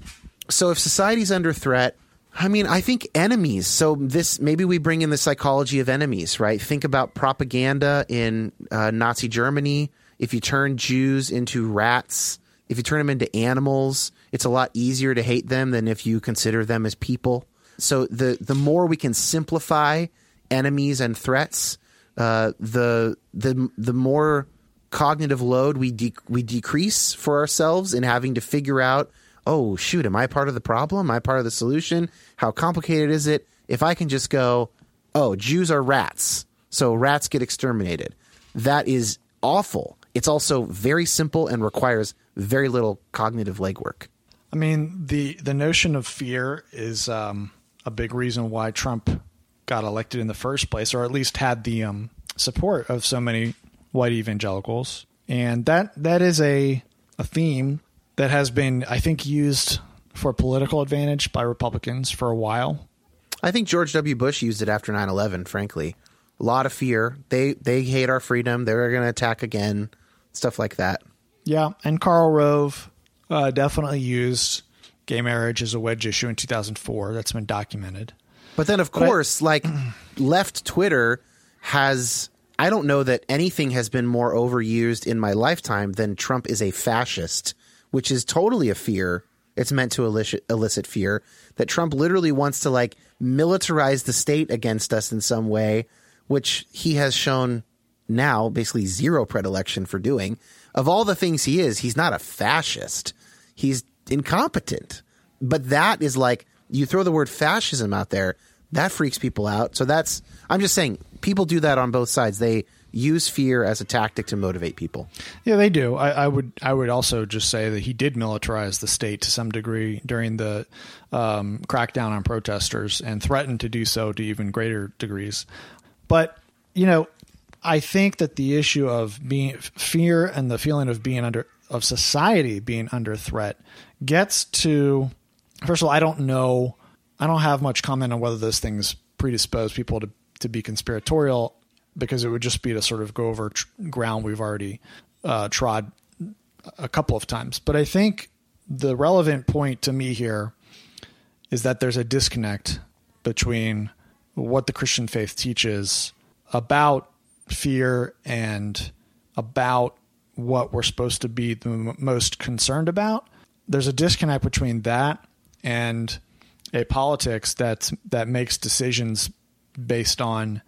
So if society's under threat, I mean, I think enemies. So this maybe we bring in the psychology of enemies, right? Think about propaganda in uh, Nazi Germany. If you turn Jews into rats, if you turn them into animals, it's a lot easier to hate them than if you consider them as people. So the the more we can simplify enemies and threats, uh, the the the more cognitive load we de- we decrease for ourselves in having to figure out oh shoot am i part of the problem? Am i part of the solution? How complicated is it? If i can just go oh jews are rats so rats get exterminated. That is awful it's also very simple and requires very little cognitive legwork I mean, the the notion of fear is um, a big reason why Trump got elected in the first place, or at least had the um, support of so many white evangelicals, and that that is a a theme that has been, I think, used for political advantage by Republicans for a while. I think George W. Bush used it after 9/11, frankly. A lot of fear. They they hate our freedom. They're going to attack again. Stuff like that. Yeah, and Karl Rove uh, definitely used gay marriage as a wedge issue in 2004. That's been documented. But then of course, like left Twitter has I don't know that anything has been more overused in my lifetime than Trump is a fascist, which is totally a fear. It's meant to elicit, elicit fear that Trump literally wants to like militarize the state against us in some way, which he has shown now basically zero predilection for doing. Of all the things he is, he's not a fascist. He's incompetent. But that is like you throw the word fascism out there, that freaks people out. So that's I'm just saying people do that on both sides. They use fear as a tactic to motivate people. Yeah, they do. I, I would. I would also just say that he did militarize the state to some degree during the um, crackdown on protesters, and threatened to do so to even greater degrees. But you know, I think that the issue of being fear and the feeling of being under of society being under threat gets to. First of all, I don't know. I don't have much comment on whether those things predispose people to to be conspiratorial because it would just be to sort of go over tr- ground we've already uh, trod a couple of times. But I think the relevant point to me here is that there's a disconnect between what the Christian faith teaches about fear and about what we're supposed to be the m- most concerned about. There's a disconnect between that and a politics that that makes decisions based on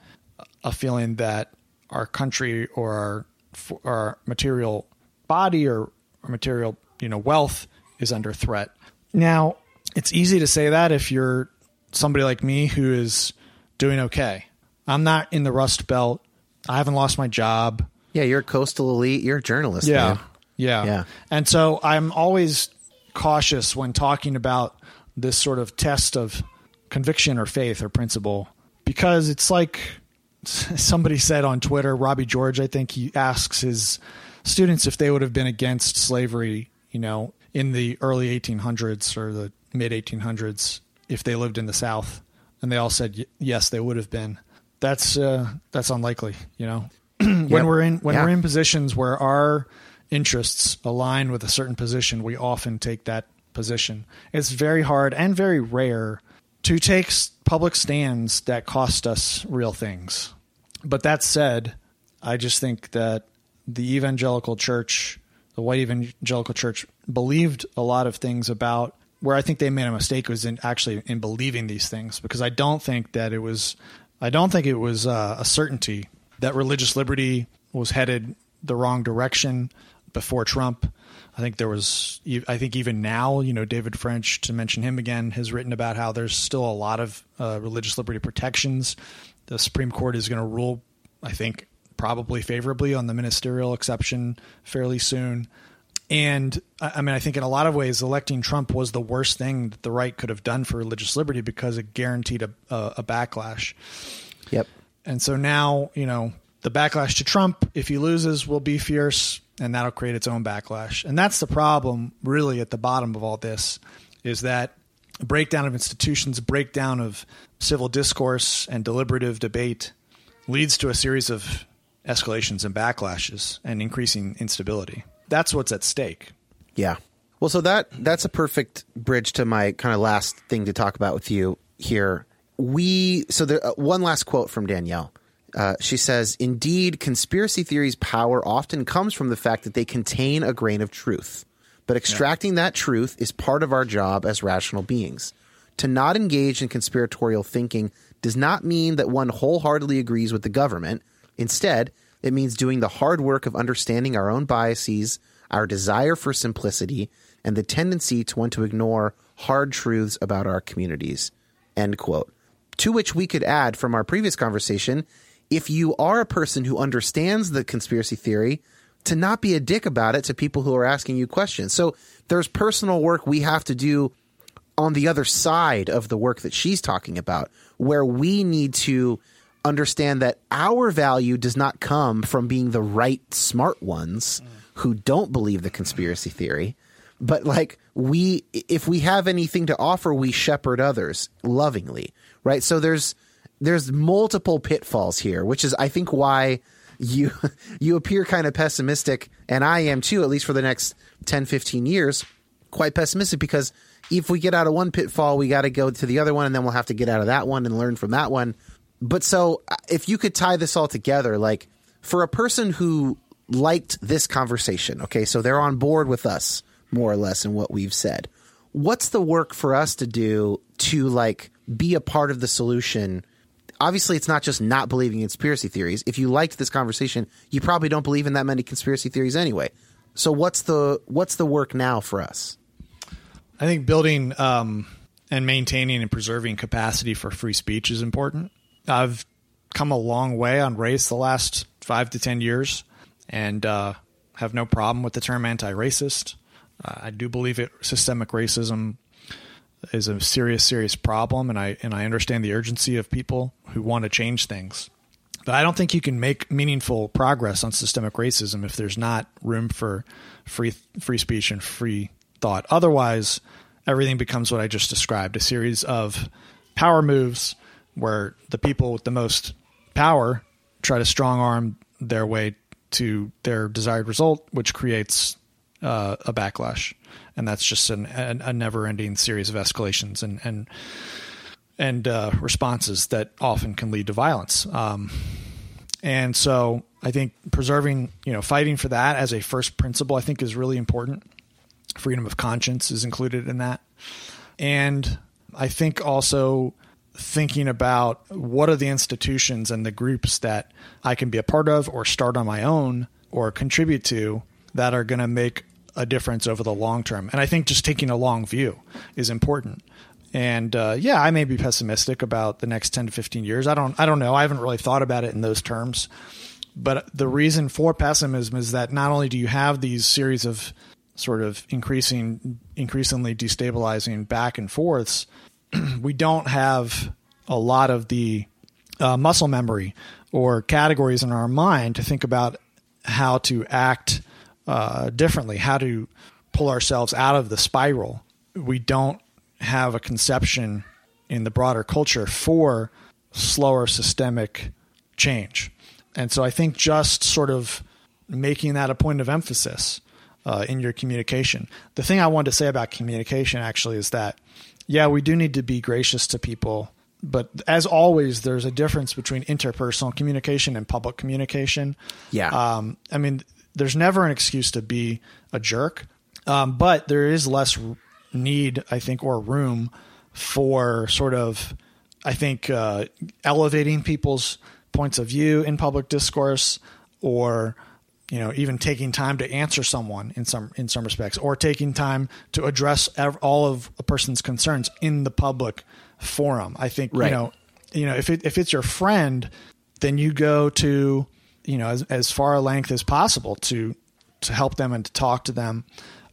a feeling that our country or our, our material body or, or material you know wealth is under threat. Now, it's easy to say that if you're somebody like me who is doing okay. I'm not in the rust belt. I haven't lost my job. Yeah, you're a coastal elite. You're a journalist. Yeah. man. Yeah. Yeah. And so I'm always cautious when talking about this sort of test of conviction or faith or principle because it's like somebody said on Twitter, Robbie George, I think he asks his students if they would have been against slavery, you know, in the early 1800s or the mid 1800s if they lived in the South, and they all said yes, they would have been. That's uh, that's unlikely, you know. when Yep. we're in when Yeah. we're in positions where our interests align with a certain position, we often take that position. It's very hard and very rare to take public stands that cost us real things. But that said, I just think that the evangelical church, the white evangelical church, believed a lot of things about where I think they made a mistake was in actually in believing these things because I don't think that it was, I don't think it was uh, a certainty that religious liberty was headed the wrong direction before Trump. I think there was, I think even now, you know, David French, to mention him again, has written about how there's still a lot of uh, religious liberty protections. The Supreme Court is going to rule, I think, probably favorably on the ministerial exception fairly soon. And I mean, I think in a lot of ways, electing Trump was the worst thing that the right could have done for religious liberty because it guaranteed a, a, a backlash. Yep. And so now, you know, the backlash to Trump, if he loses, will be fierce and that'll create its own backlash. And that's the problem really at the bottom of all this is that breakdown of institutions, breakdown of civil discourse and deliberative debate leads to a series of escalations and backlashes and increasing instability. That's what's at stake. Yeah. Well, so that that's a perfect bridge to my kind of last thing to talk about with you here. We so there uh, one last quote from Danielle. Uh, she says, "Indeed, conspiracy theories' power often comes from the fact that they contain a grain of truth. But extracting that truth is part of our job as rational beings. To not engage in conspiratorial thinking does not mean that one wholeheartedly agrees with the government. Instead, it means doing the hard work of understanding our own biases, our desire for simplicity, and the tendency to want to ignore hard truths about our communities. End quote. To which we could add from our previous conversation if you are a person who understands the conspiracy theory, to not be a dick about it to people who are asking you questions. So there's personal work we have to do on the other side of the work that she's talking about, where we need to understand that our value does not come from being the right smart ones who don't believe the conspiracy theory, but like we if we have anything to offer, we shepherd others lovingly, right? So there's there's multiple pitfalls here, which is I think why you you appear kind of pessimistic and I am too at least for the next 10 15 years quite pessimistic because if we get out of one pitfall, we got to go to the other one, and then we'll have to get out of that one and learn from that one. But so, uh, if you could tie this all together, like for a person who liked this conversation, okay, so they're on board with us more or less in what we've said. What's the work for us to do to like be a part of the solution? Obviously, it's not just not believing in conspiracy theories. If you liked this conversation, you probably don't believe in that many conspiracy theories anyway. So what's the what's the work now for us? I think building um, and maintaining and preserving capacity for free speech is important. I've come a long way on race the last five to ten years, and uh, have no problem with the term anti-racist. Uh, I do believe it systemic racism is a serious, serious problem, and I and I understand the urgency of people who want to change things. But I don't think you can make meaningful progress on systemic racism if there's not room for free free speech and free thought. Otherwise, everything becomes what I just described, a series of power moves where the people with the most power try to strong arm their way to their desired result, which creates uh, a backlash. And that's just an, an, a never ending series of escalations and, and and uh, responses that often can lead to violence. Um, and so I think preserving, you know, fighting for that as a first principle, I think is really important. Freedom of conscience is included in that. And I think also thinking about what are the institutions and the groups that I can be a part of or start on my own or contribute to that are going to make a difference over the long term. And I think just taking a long view is important. And uh, yeah, I may be pessimistic about the next 10 to 15 years. I don't I don't know. I haven't really thought about it in those terms. But the reason for pessimism is that not only do you have these series of sort of increasing increasingly destabilizing back and forths, we don't have a lot of the uh, muscle memory or categories in our mind to think about how to act uh, differently, how to pull ourselves out of the spiral, we don't have a conception in the broader culture for slower systemic change. And so I think just sort of making that a point of emphasis uh, in your communication. The thing I wanted to say about communication actually is that, yeah, we do need to be gracious to people. But as always, there's a difference between interpersonal communication and public communication. Yeah. Um, I mean, there's never an excuse to be a jerk, um, but there is less need, I think, or room for sort of, I think, uh, elevating people's points of view in public discourse or you know even taking time to answer someone in some in some respects or taking time to address ev- all of a person's concerns in the public forum i think Right. you know you know if it, if it's your friend then you go to you know as, as far a length as possible to to help them and to talk to them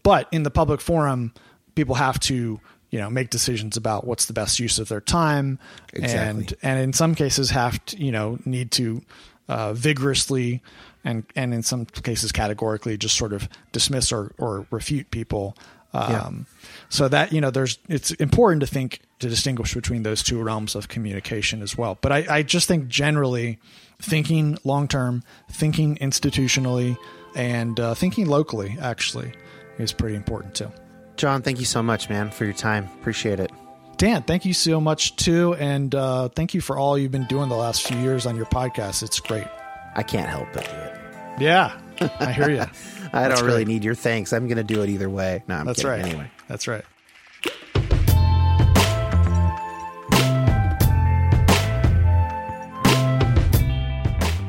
but in the public forum people have to you know make decisions about what's the best use of their time Exactly. and and in some cases have to you know need to uh, vigorously and and in some cases categorically just sort of dismiss or or refute people um, so that you know there's it's important to think to distinguish between those two realms of communication as well but i, I just think generally thinking long term thinking institutionally and uh, thinking locally actually is pretty important too Jon, thank you so much, man, for your time. Appreciate it. Dan, thank you so much too, and uh, thank you for all you've been doing the last few years on your podcast. It's great. I can't help but do it. Yeah, I hear you. I That's don't really great. need your thanks. I'm going to do it either way. No, I'm That's kidding. right. Anyway. That's right.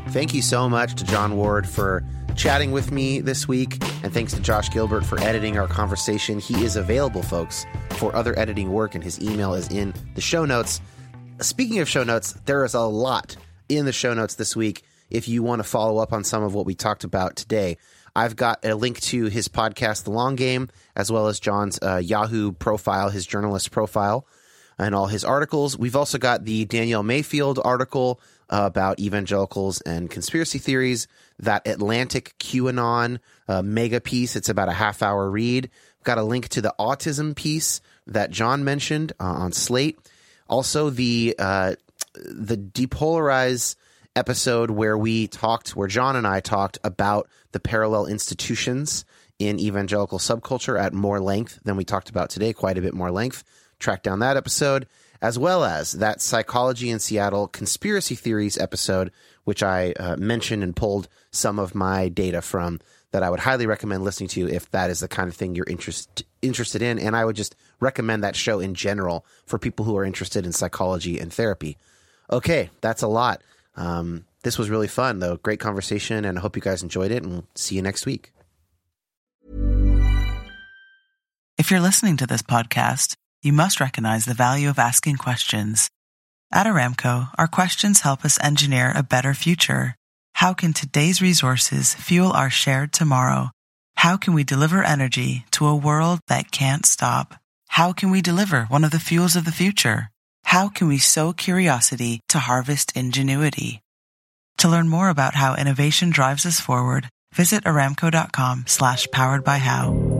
Thank you so much to Jon Ward for chatting with me this week, and thanks to Josh Gilbert for editing our conversation. He is available, folks, for other editing work, and his email is in the show notes. Speaking of show notes, there is a lot in the show notes this week. If you want to follow up on some of what we talked about today, I've got a link to his podcast, The Long Game, as well as Jon's uh, Yahoo profile, his journalist profile and all his articles. We've also got the Danielle Mayfield article uh, about evangelicals and conspiracy theories, that Atlantic QAnon uh, mega piece. It's about a half hour read. We've got a link to the autism piece that John mentioned uh, on Slate. Also, the uh, the depolarize episode where we talked, where Jon and I talked about the parallel institutions in evangelical subculture at more length than we talked about today, quite a bit more length. Track down that episode, as well as that Psychology in Seattle conspiracy theories episode, which I uh, mentioned and pulled some of my data from that I would highly recommend listening to if that is the kind of thing you're interest, interested in. And I would just recommend that show in general for people who are interested in psychology and therapy. Okay, that's a lot. Um, this was really fun, though. Great conversation, and I hope you guys enjoyed it. And we'll see you next week. If you're listening to this podcast, you must recognize the value of asking questions. At Aramco, our questions help us engineer a better future. How can today's resources fuel our shared tomorrow? How can we deliver energy to a world that can't stop? How can we deliver one of the fuels of the future? How can we sow curiosity to harvest ingenuity? To learn more about how innovation drives us forward, visit aramco.com slash powered by how.